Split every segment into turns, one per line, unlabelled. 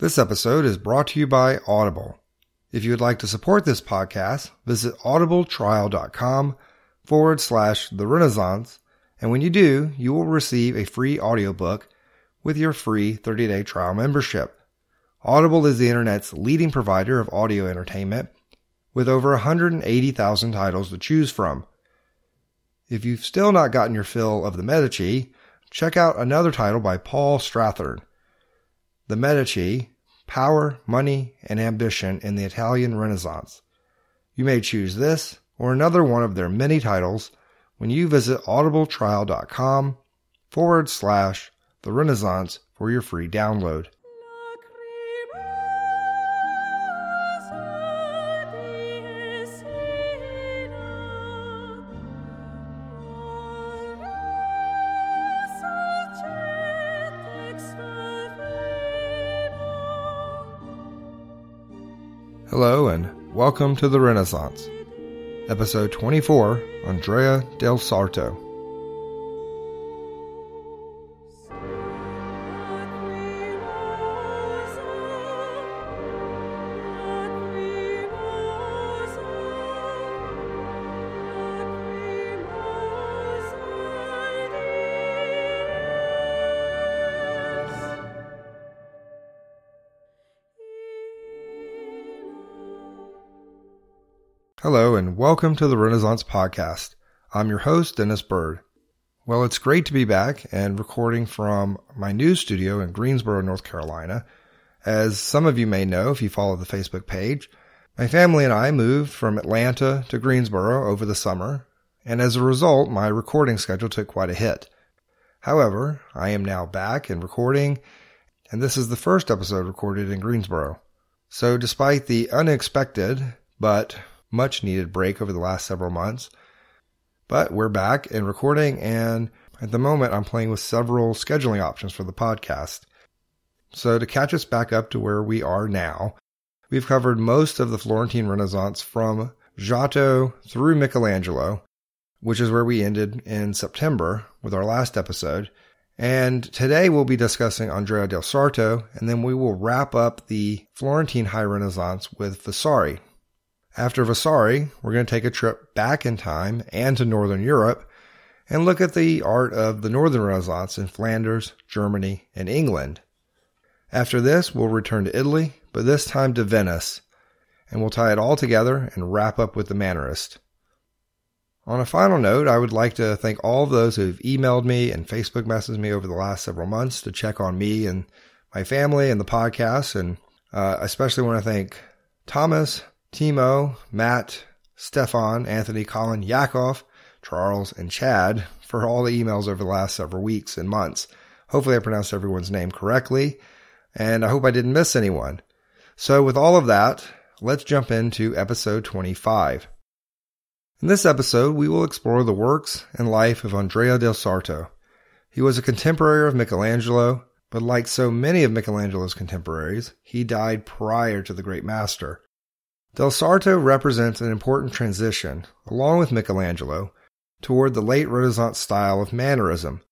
This episode is brought to you by Audible. If you would like to support this podcast, visit audibletrial.com forward slash the Renaissance, and when you do, you will receive a free audiobook with your free 30 day trial membership. Audible is the internet's leading provider of audio entertainment with over 180,000 titles to choose from. If you've still not gotten your fill of the Medici, check out another title by Paul Strathern. The Medici, Power, Money, and Ambition in the Italian Renaissance. You may choose this or another one of their many titles when you visit audibletrial.com forward slash the Renaissance for your free download. Hello and welcome to the Renaissance, episode 24 Andrea del Sarto. Hello, and welcome to the Renaissance Podcast. I'm your host, Denis Byrd. Well, it's great to be back and recording from my new studio in Greensboro, North Carolina. As some of you may know if you follow the Facebook page, my family and I moved from Atlanta to Greensboro over the summer, and as a result, my recording schedule took quite a hit. However, I am now back and recording, and this is the first episode recorded in Greensboro. So despite the unexpected, but much needed break over the last several months. But we're back and recording, and at the moment, I'm playing with several scheduling options for the podcast. So, to catch us back up to where we are now, we've covered most of the Florentine Renaissance from Giotto through Michelangelo, which is where we ended in September with our last episode. And today we'll be discussing Andrea del Sarto, and then we will wrap up the Florentine High Renaissance with Vasari, after Vasari, we're going to take a trip back in time and to Northern Europe and look at the art of the Northern Renaissance in Flanders, Germany, and England. After this, we'll return to Italy, but this time to Venice, and we'll tie it all together and wrap up with the Mannerist. On a final note, I would like to thank all of those who've emailed me and Facebook messaged me over the last several months to check on me and my family and the podcast, and uh, especially want to thank Thomas, Timo, Matt, Stefan, Anthony, Colin, Yakov, Charles, and Chad for all the emails over the last several weeks and months. Hopefully, I pronounced everyone's name correctly, and I hope I didn't miss anyone. So, with all of that, let's jump into episode 25. In this episode, we will explore the works and life of Andrea del Sarto. He was a contemporary of Michelangelo, but like so many of Michelangelo's contemporaries, he died prior to the great master. Del Sarto represents an important transition, along with Michelangelo, toward the late Renaissance style of Mannerism,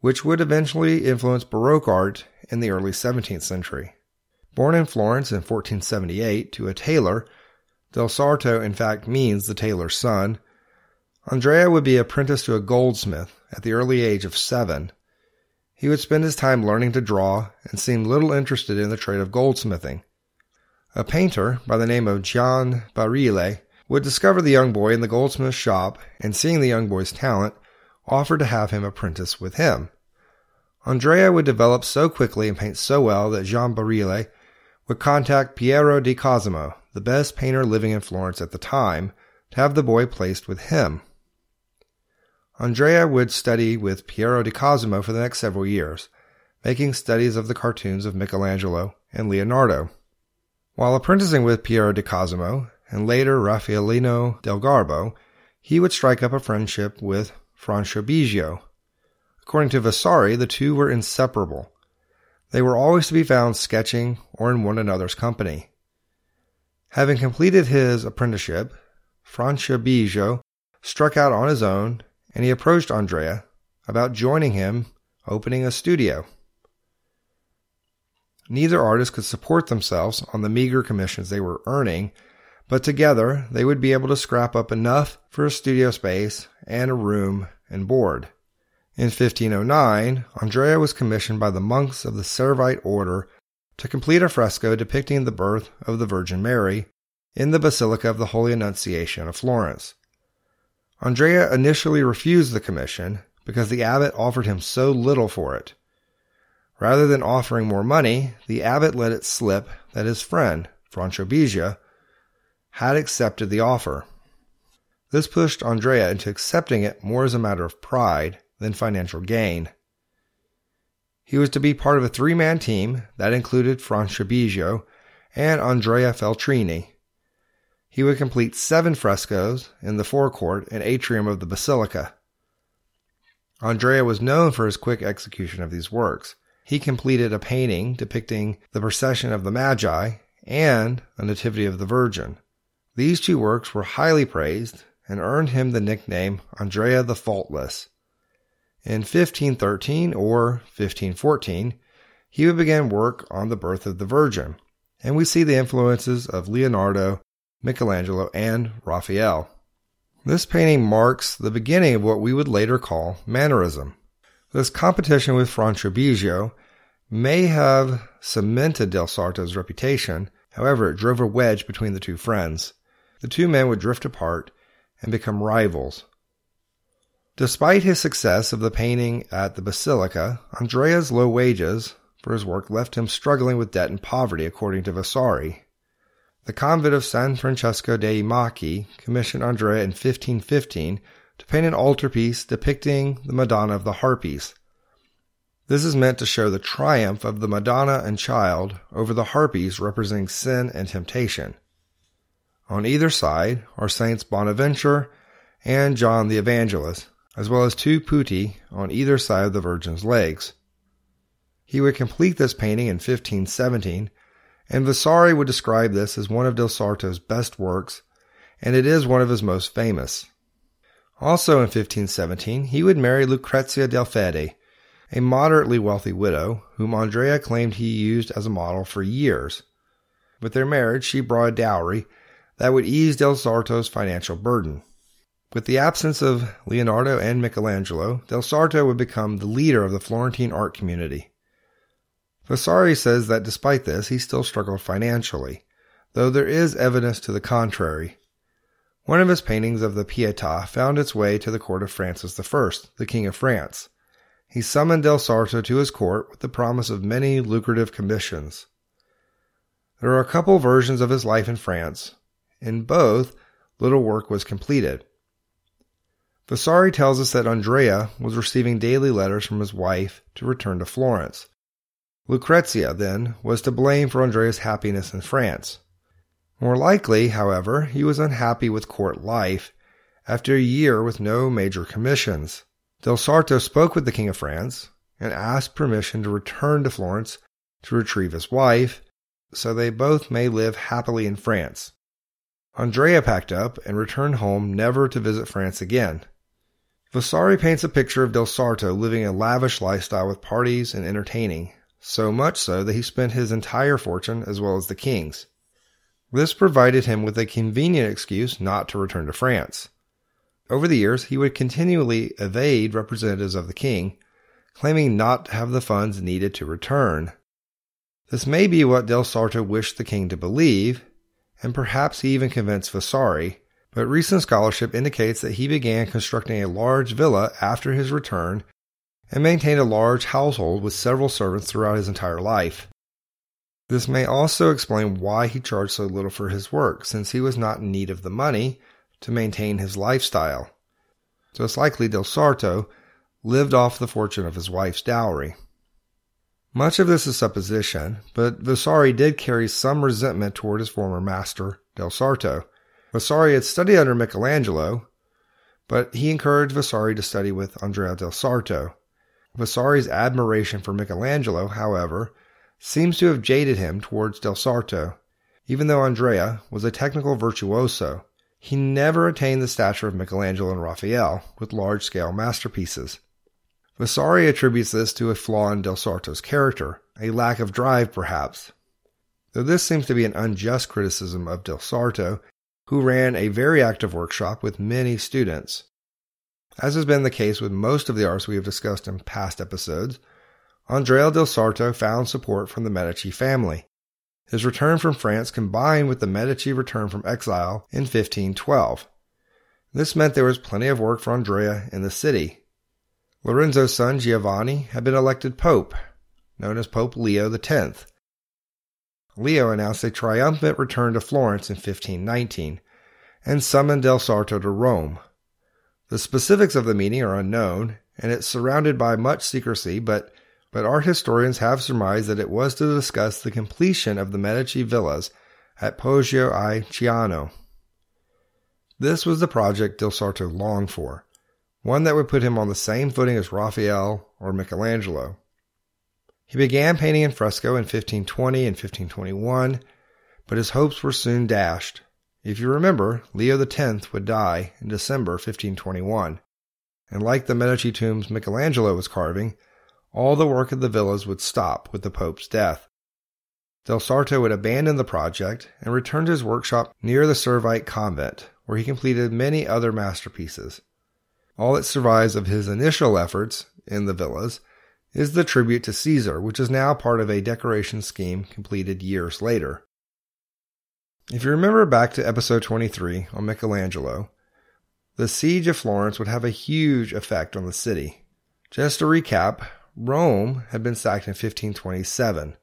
which would eventually influence Baroque art in the early 17th century. Born in Florence in 1478 to a tailor, Del Sarto in fact means the tailor's son, Andrea would be apprenticed to a goldsmith at the early age of seven. He would spend his time learning to draw and seemed little interested in the trade of goldsmithing. A painter by the name of Gian Barile would discover the young boy in the goldsmith's shop and seeing the young boy's talent, offered to have him apprentice with him. Andrea would develop so quickly and paint so well that Gian Barile would contact Piero di Cosimo, the best painter living in Florence at the time, to have the boy placed with him. Andrea would study with Piero di Cosimo for the next several years, making studies of the cartoons of Michelangelo and Leonardo. While apprenticing with Piero di Cosimo and later Raffaellino del Garbo, he would strike up a friendship with Franciabigio. According to Vasari, the two were inseparable. They were always to be found sketching or in one another's company. Having completed his apprenticeship, Franciabigio struck out on his own and he approached Andrea about joining him opening a studio. Neither artist could support themselves on the meager commissions they were earning, but together they would be able to scrap up enough for a studio space and a room and board. In 1509, Andrea was commissioned by the monks of the Servite order to complete a fresco depicting the birth of the Virgin Mary in the Basilica of the Holy Annunciation of Florence. Andrea initially refused the commission because the abbot offered him so little for it. Rather than offering more money, the abbot let it slip that his friend, Franciabigio, had accepted the offer. This pushed Andrea into accepting it more as a matter of pride than financial gain. He was to be part of a three man team that included Franciabigio and Andrea Feltrini. He would complete seven frescoes in the forecourt and atrium of the basilica. Andrea was known for his quick execution of these works. He completed a painting depicting the procession of the Magi and a Nativity of the Virgin. These two works were highly praised and earned him the nickname Andrea the Faultless. In 1513 or 1514, he would begin work on the birth of the Virgin, and we see the influences of Leonardo, Michelangelo, and Raphael. This painting marks the beginning of what we would later call Mannerism. This competition with Franciabigio may have cemented Del Sarto's reputation, however, it drove a wedge between the two friends. The two men would drift apart and become rivals, Despite his success of the painting at the Basilica, Andrea's low wages for his work left him struggling with debt and poverty, according to Vasari. The convent of San Francesco dei Macci commissioned Andrea in 1515 to paint an altarpiece depicting the Madonna of the Harpies. This is meant to show the triumph of the Madonna and Child over the Harpies representing sin and temptation. On either side are Saints Bonaventure and John the Evangelist, as well as two putti on either side of the Virgin's legs. He would complete this painting in 1517, and Vasari would describe this as one of Del Sarto's best works, and it is one of his most famous. Also in 1517, he would marry Lucrezia del Fede, a moderately wealthy widow whom Andrea claimed he used as a model for years. With their marriage, she brought a dowry that would ease Del Sarto's financial burden. With the absence of Leonardo and Michelangelo, Del Sarto would become the leader of the Florentine art community. Vasari says that despite this, he still struggled financially, though there is evidence to the contrary. One of his paintings of the Pietà found its way to the court of Francis I, the King of France. He summoned Del Sarto to his court with the promise of many lucrative commissions. There are a couple versions of his life in France. In both, little work was completed. Vasari tells us that Andrea was receiving daily letters from his wife to return to Florence. Lucrezia, then, was to blame for Andrea's happiness in France. More likely, however, he was unhappy with court life after a year with no major commissions. Del Sarto spoke with the King of France and asked permission to return to Florence to retrieve his wife, so they both may live happily in France. Andrea packed up and returned home never to visit France again. Vasari paints a picture of Del Sarto living a lavish lifestyle with parties and entertaining, so much so that he spent his entire fortune as well as the king's. This provided him with a convenient excuse not to return to France. Over the years, he would continually evade representatives of the king, claiming not to have the funds needed to return. This may be what Del Sarto wished the king to believe, and perhaps he even convinced Vasari but recent scholarship indicates that he began constructing a large villa after his return and maintained a large household with several servants throughout his entire life. This may also explain why he charged so little for his work, since he was not in need of the money to maintain his lifestyle. So it's likely Del Sarto lived off the fortune of his wife's dowry. Much of this is supposition, but Vasari did carry some resentment toward his former master, Del Sarto. Vasari had studied under Michelangelo, but he encouraged Vasari to study with Andrea del Sarto. Vasari's admiration for Michelangelo, however, seems to have jaded him towards del Sarto. Even though Andrea was a technical virtuoso, he never attained the stature of Michelangelo and Raphael with large scale masterpieces. Vasari attributes this to a flaw in del Sarto's character, a lack of drive perhaps. Though this seems to be an unjust criticism of Del Sarto, who ran a very active workshop with many students. As has been the case with most of the artists we have discussed in past episodes, Andrea del Sarto found support from the Medici family. His return from France combined with the Medici return from exile in 1512. This meant there was plenty of work for Andrea in the city. Lorenzo's son Giovanni had been elected pope, known as Pope Leo X. Leo announced a triumphant return to Florence in 1519 and summoned Del Sarto to Rome. The specifics of the meeting are unknown, and it's surrounded by much secrecy, but, but art historians have surmised that it was to discuss the completion of the Medici villas at Poggio a Caiano. This was the project Del Sarto longed for, one that would put him on the same footing as Raphael or Michelangelo. He began painting in fresco in 1520 and 1521, but his hopes were soon dashed. If you remember, Leo X would die in December 1521, and like the Medici tombs Michelangelo was carving, all the work of the villas would stop with the Pope's death. Del Sarto would abandon the project and return to his workshop near the Servite convent, where he completed many other masterpieces. All that survives of his initial efforts in the villas is the tribute to Caesar, which is now part of a decoration scheme completed years later. If you remember back to episode 23 on Michelangelo, the siege of Florence would have a huge effect on the city. Just to recap, Rome had been sacked in 1527,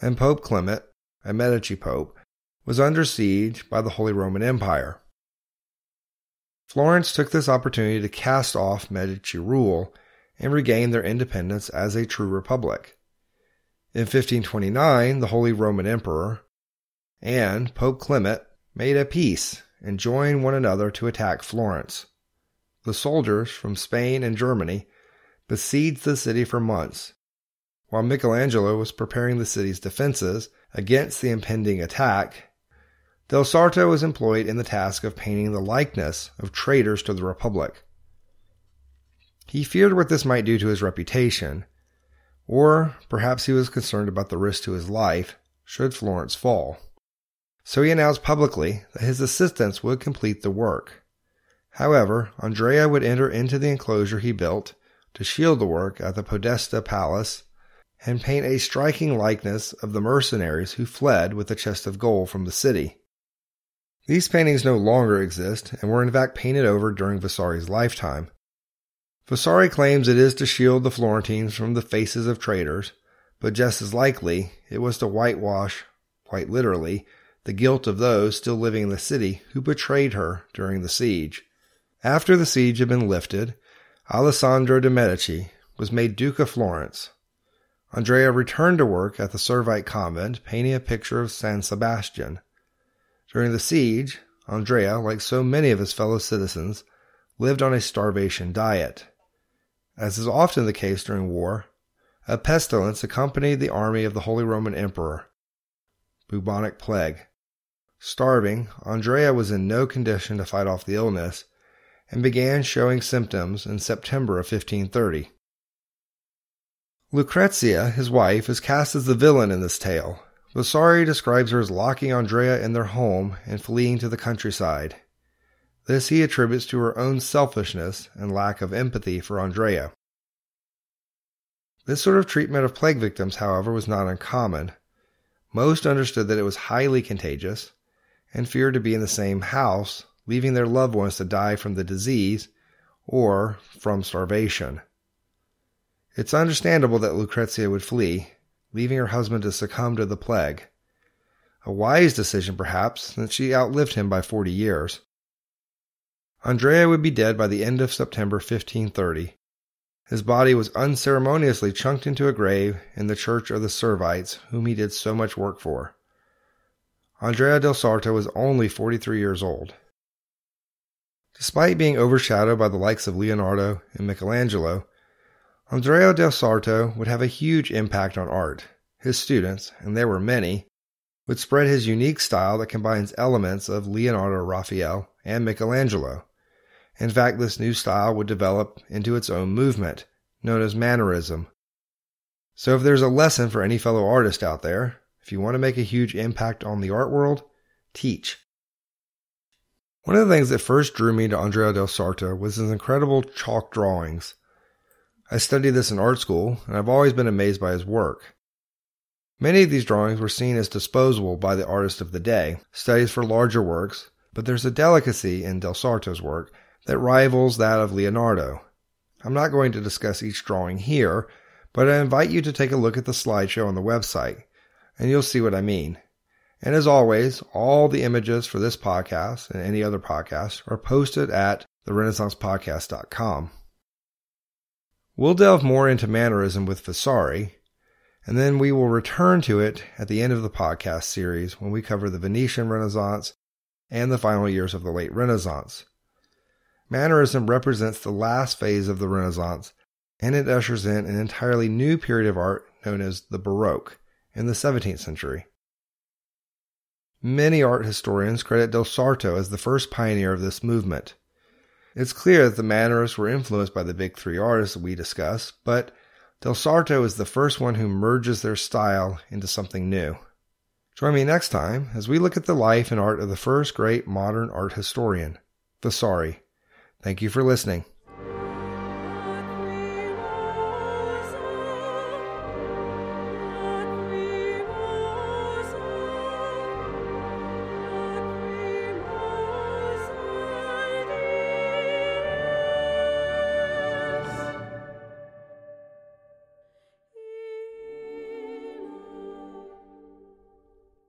and Pope Clement, a Medici pope, was under siege by the Holy Roman Empire. Florence took this opportunity to cast off Medici rule and regain their independence as a true republic. In 1529, the Holy Roman Emperor and Pope Clement made a peace and joined one another to attack Florence. The soldiers from Spain and Germany besieged the city for months, while Michelangelo was preparing the city's defenses against the impending attack Del Sarto was employed in the task of painting the likeness of traitors to the Republic. He feared what this might do to his reputation, or perhaps he was concerned about the risk to his life should Florence fall. So he announced publicly that his assistants would complete the work. However, Andrea would enter into the enclosure he built to shield the work at the Podesta Palace and paint a striking likeness of the mercenaries who fled with the chest of gold from the city. These paintings no longer exist and were in fact painted over during Vasari's lifetime. Vasari claims it is to shield the Florentines from the faces of traitors, but just as likely it was to whitewash, quite literally, the guilt of those still living in the city who betrayed her during the siege. After the siege had been lifted, Alessandro de' Medici was made Duke of Florence. Andrea returned to work at the Servite convent, painting a picture of San Sebastian. During the siege, Andrea, like so many of his fellow citizens, lived on a starvation diet. As is often the case during war, a pestilence accompanied the army of the Holy Roman Emperor, bubonic plague. Starving, Andrea was in no condition to fight off the illness and began showing symptoms in September of 1530. Lucrezia, his wife, is cast as the villain in this tale, Vasari describes her as locking Andrea in their home and fleeing to the countryside. This he attributes to her own selfishness and lack of empathy for Andrea. This sort of treatment of plague victims, however, was not uncommon. Most understood that it was highly contagious and feared to be in the same house, leaving their loved ones to die from the disease or from starvation. It's understandable that Lucrezia would flee, leaving her husband to succumb to the plague. A wise decision, perhaps, since she outlived him by forty years. Andrea would be dead by the end of September 1530. His body was unceremoniously chunked into a grave in the church of the Servites, whom he did so much work for. Andrea del Sarto was only 43 years old. Despite being overshadowed by the likes of Leonardo and Michelangelo, Andrea del Sarto would have a huge impact on art. His students, and there were many, would spread his unique style that combines elements of Leonardo Raphael and Michelangelo. In fact, this new style would develop into its own movement, known as Mannerism. So if there's a lesson for any fellow artist out there, if you want to make a huge impact on the art world, teach. One of the things that first drew me to Andrea del Sarto was his incredible chalk drawings. I studied this in art school, and I've always been amazed by his work. Many of these drawings were seen as disposable by the artist of the day, studies for larger works, but there's a delicacy in Del Sarto's work that rivals that of Leonardo. I'm not going to discuss each drawing here, but I invite you to take a look at the slideshow on the website, and you'll see what I mean. And as always, all the images for this podcast and any other podcast are posted at therenaissancepodcast.com. We'll delve more into mannerism with Vasari, and then we will return to it at the end of the podcast series when we cover the Venetian Renaissance and the final years of the late Renaissance. Mannerism represents the last phase of the Renaissance, and it ushers in an entirely new period of art known as the Baroque in the 17th century. Many art historians credit Del Sarto as the first pioneer of this movement. It's clear that the Mannerists were influenced by the big three artists we discuss, but Del Sarto is the first one who merges their style into something new. Join me next time as we look at the life and art of the first great modern art historian, Vasari. Thank you for listening.